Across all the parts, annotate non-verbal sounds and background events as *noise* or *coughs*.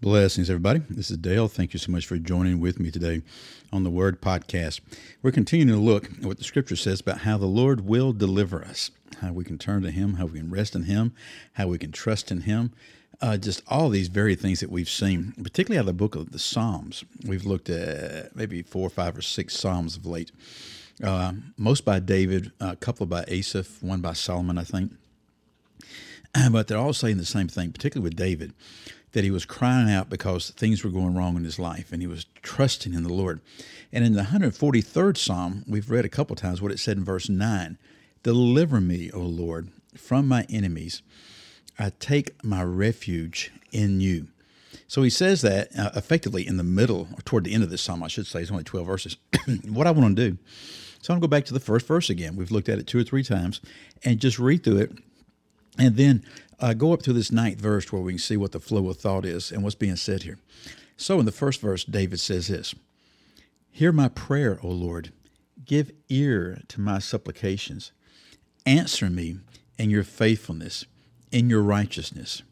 Blessings, everybody. This is Dale. Thank you so much for joining with me today on the Word Podcast. We're continuing to look at what the Scripture says about how the Lord will deliver us, how we can turn to Him, how we can rest in Him, how we can trust in Him. Uh, just all these very things that we've seen, particularly out of the book of the Psalms. We've looked at maybe four, five, or six Psalms of late. Uh, most by David, a couple by Asaph, one by Solomon, I think. *clears throat* But they're all saying the same thing, particularly with David that he was crying out because things were going wrong in his life and he was trusting in the Lord. And in the 143rd Psalm, we've read a couple times what it said in verse 9 Deliver me, O Lord, from my enemies. I take my refuge in you. So he says that uh, effectively in the middle, or toward the end of this psalm, I should say. It's only 12 verses. *clears throat* what I want to do, so I'm going to go back to the first verse again. We've looked at it two or three times and just read through it. And then uh, go up to this ninth verse where we can see what the flow of thought is and what's being said here. So, in the first verse, David says this Hear my prayer, O Lord. Give ear to my supplications. Answer me in your faithfulness, in your righteousness.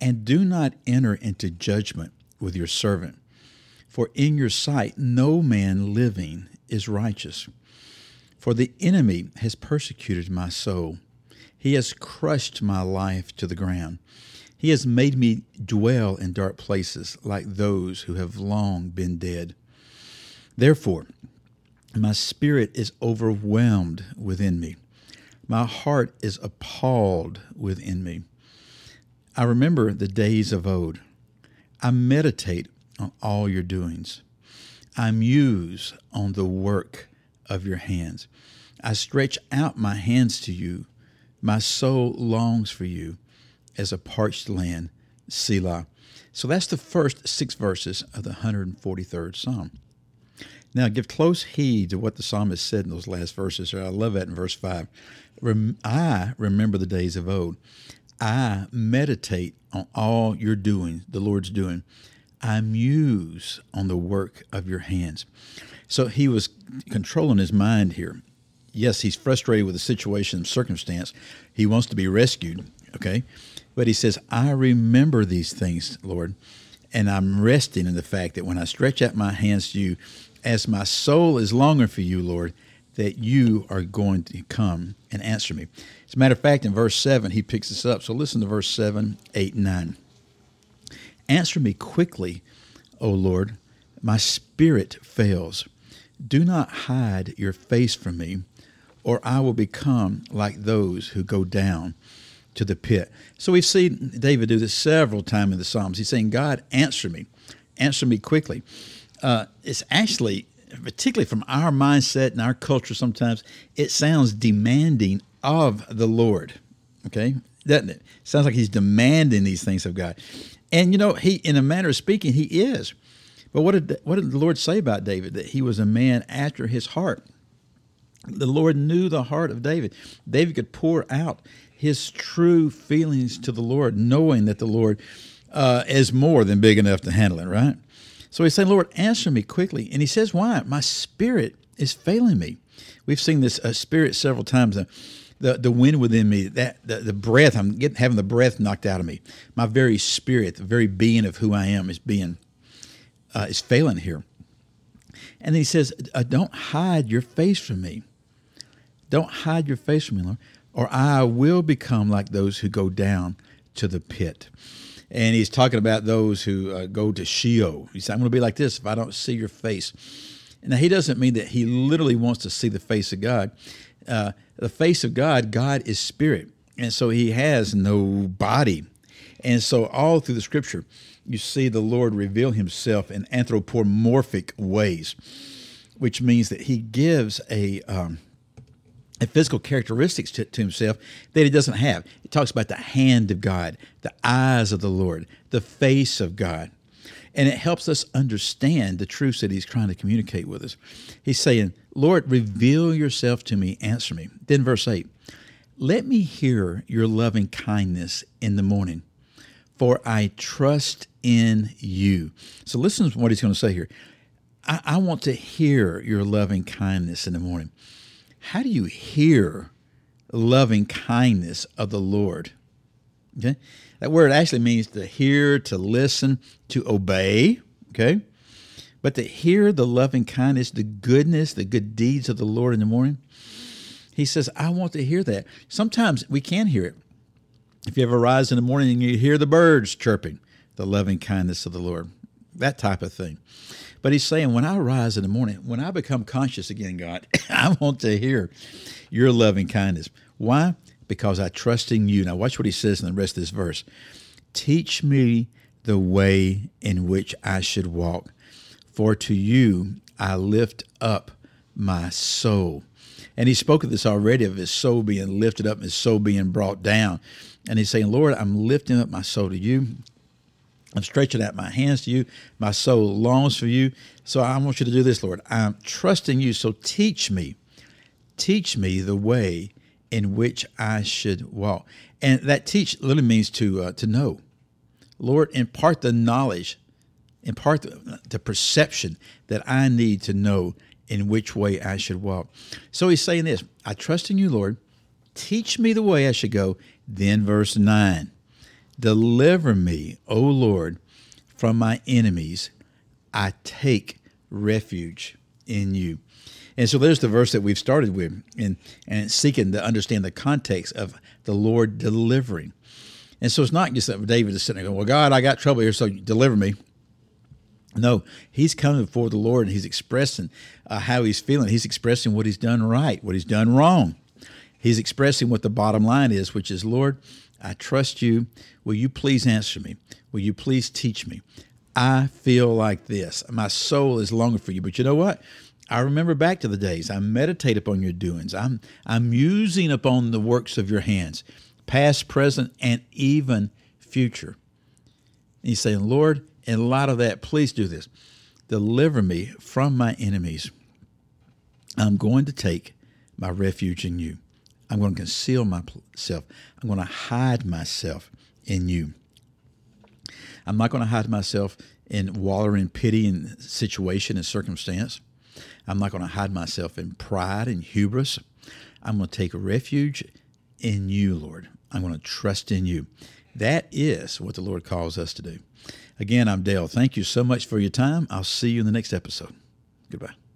And do not enter into judgment with your servant. For in your sight no man living is righteous. For the enemy has persecuted my soul he has crushed my life to the ground. He has made me dwell in dark places like those who have long been dead. Therefore, my spirit is overwhelmed within me. My heart is appalled within me. I remember the days of old. I meditate on all your doings. I muse on the work of your hands. I stretch out my hands to you my soul longs for you as a parched land, Selah. So that's the first six verses of the 143rd Psalm. Now, give close heed to what the psalmist said in those last verses. I love that in verse 5. I remember the days of old. I meditate on all you're doing, the Lord's doing. I muse on the work of your hands. So he was controlling his mind here yes, he's frustrated with the situation and circumstance. He wants to be rescued, okay? But he says, I remember these things, Lord, and I'm resting in the fact that when I stretch out my hands to you, as my soul is longing for you, Lord, that you are going to come and answer me. As a matter of fact, in verse 7, he picks this up. So listen to verse 7, 8, 9. Answer me quickly, O Lord. My spirit fails. Do not hide your face from me or I will become like those who go down to the pit. So we've seen David do this several times in the Psalms. He's saying, God, answer me, answer me quickly. Uh, it's actually, particularly from our mindset and our culture sometimes, it sounds demanding of the Lord. Okay? Doesn't it? Sounds like he's demanding these things of God. And you know, he in a manner of speaking, he is. But what did what did the Lord say about David? That he was a man after his heart the Lord knew the heart of David. David could pour out his true feelings to the Lord, knowing that the Lord uh, is more than big enough to handle it, right? So he's saying, Lord, answer me quickly. And he says, Why? My spirit is failing me. We've seen this uh, spirit several times. Uh, the, the wind within me, that the, the breath, I'm getting having the breath knocked out of me. My very spirit, the very being of who I am is being uh, is failing here. And he says, uh, Don't hide your face from me. Don't hide your face from me, Lord, or I will become like those who go down to the pit. And he's talking about those who uh, go to Sheol. He said, I'm going to be like this if I don't see your face. Now, he doesn't mean that he literally wants to see the face of God. Uh, the face of God, God is spirit. And so he has no body. And so, all through the scripture, you see the Lord reveal himself in anthropomorphic ways, which means that he gives a. Um, physical characteristics to, to, himself that he doesn't have. It talks about the hand of God, the eyes of the Lord, the face of God. And it helps us understand the truths that he's trying to communicate with us. He's saying, Lord, reveal yourself to me, answer me. Then, verse 8, let me hear your loving kindness in the morning, for I trust in you. So, listen to what he's going to say here. I, I want to hear your loving kindness in the morning. How do you hear loving kindness of the Lord? Okay? That word actually means to hear, to listen, to obey. Okay? But to hear the loving kindness, the goodness, the good deeds of the Lord in the morning, he says, I want to hear that. Sometimes we can hear it. If you ever rise in the morning and you hear the birds chirping, the loving kindness of the Lord, that type of thing. But he's saying, when I rise in the morning, when I become conscious again, God, *coughs* I want to hear your loving kindness. Why? Because I trust in you. Now, watch what he says in the rest of this verse. Teach me the way in which I should walk, for to you I lift up my soul. And he spoke of this already of his soul being lifted up, his soul being brought down. And he's saying, Lord, I'm lifting up my soul to you. I'm stretching out my hands to you. My soul longs for you. So I want you to do this, Lord. I'm trusting you. So teach me. Teach me the way in which I should walk. And that teach literally means to uh, to know. Lord, impart the knowledge, impart the, the perception that I need to know in which way I should walk. So he's saying this I trust in you, Lord. Teach me the way I should go. Then, verse 9 Deliver me, O Lord, from my enemies. I take refuge in you. And so there's the verse that we've started with, and, and seeking to understand the context of the Lord delivering. And so it's not just that David is sitting there going, Well, God, I got trouble here, so deliver me. No, he's coming before the Lord and he's expressing uh, how he's feeling. He's expressing what he's done right, what he's done wrong. He's expressing what the bottom line is, which is, Lord, I trust you. Will you please answer me? Will you please teach me? I feel like this. My soul is longing for you. But you know what? I remember back to the days. I meditate upon your doings. I'm I'm musing upon the works of your hands, past, present, and even future. And he's saying, Lord, in light of that, please do this. Deliver me from my enemies. I'm going to take my refuge in you. I'm going to conceal myself. I'm going to hide myself in you. I'm not going to hide myself in wallowing pity and situation and circumstance. I'm not going to hide myself in pride and hubris. I'm going to take refuge in you, Lord. I'm going to trust in you. That is what the Lord calls us to do. Again, I'm Dale. Thank you so much for your time. I'll see you in the next episode. Goodbye.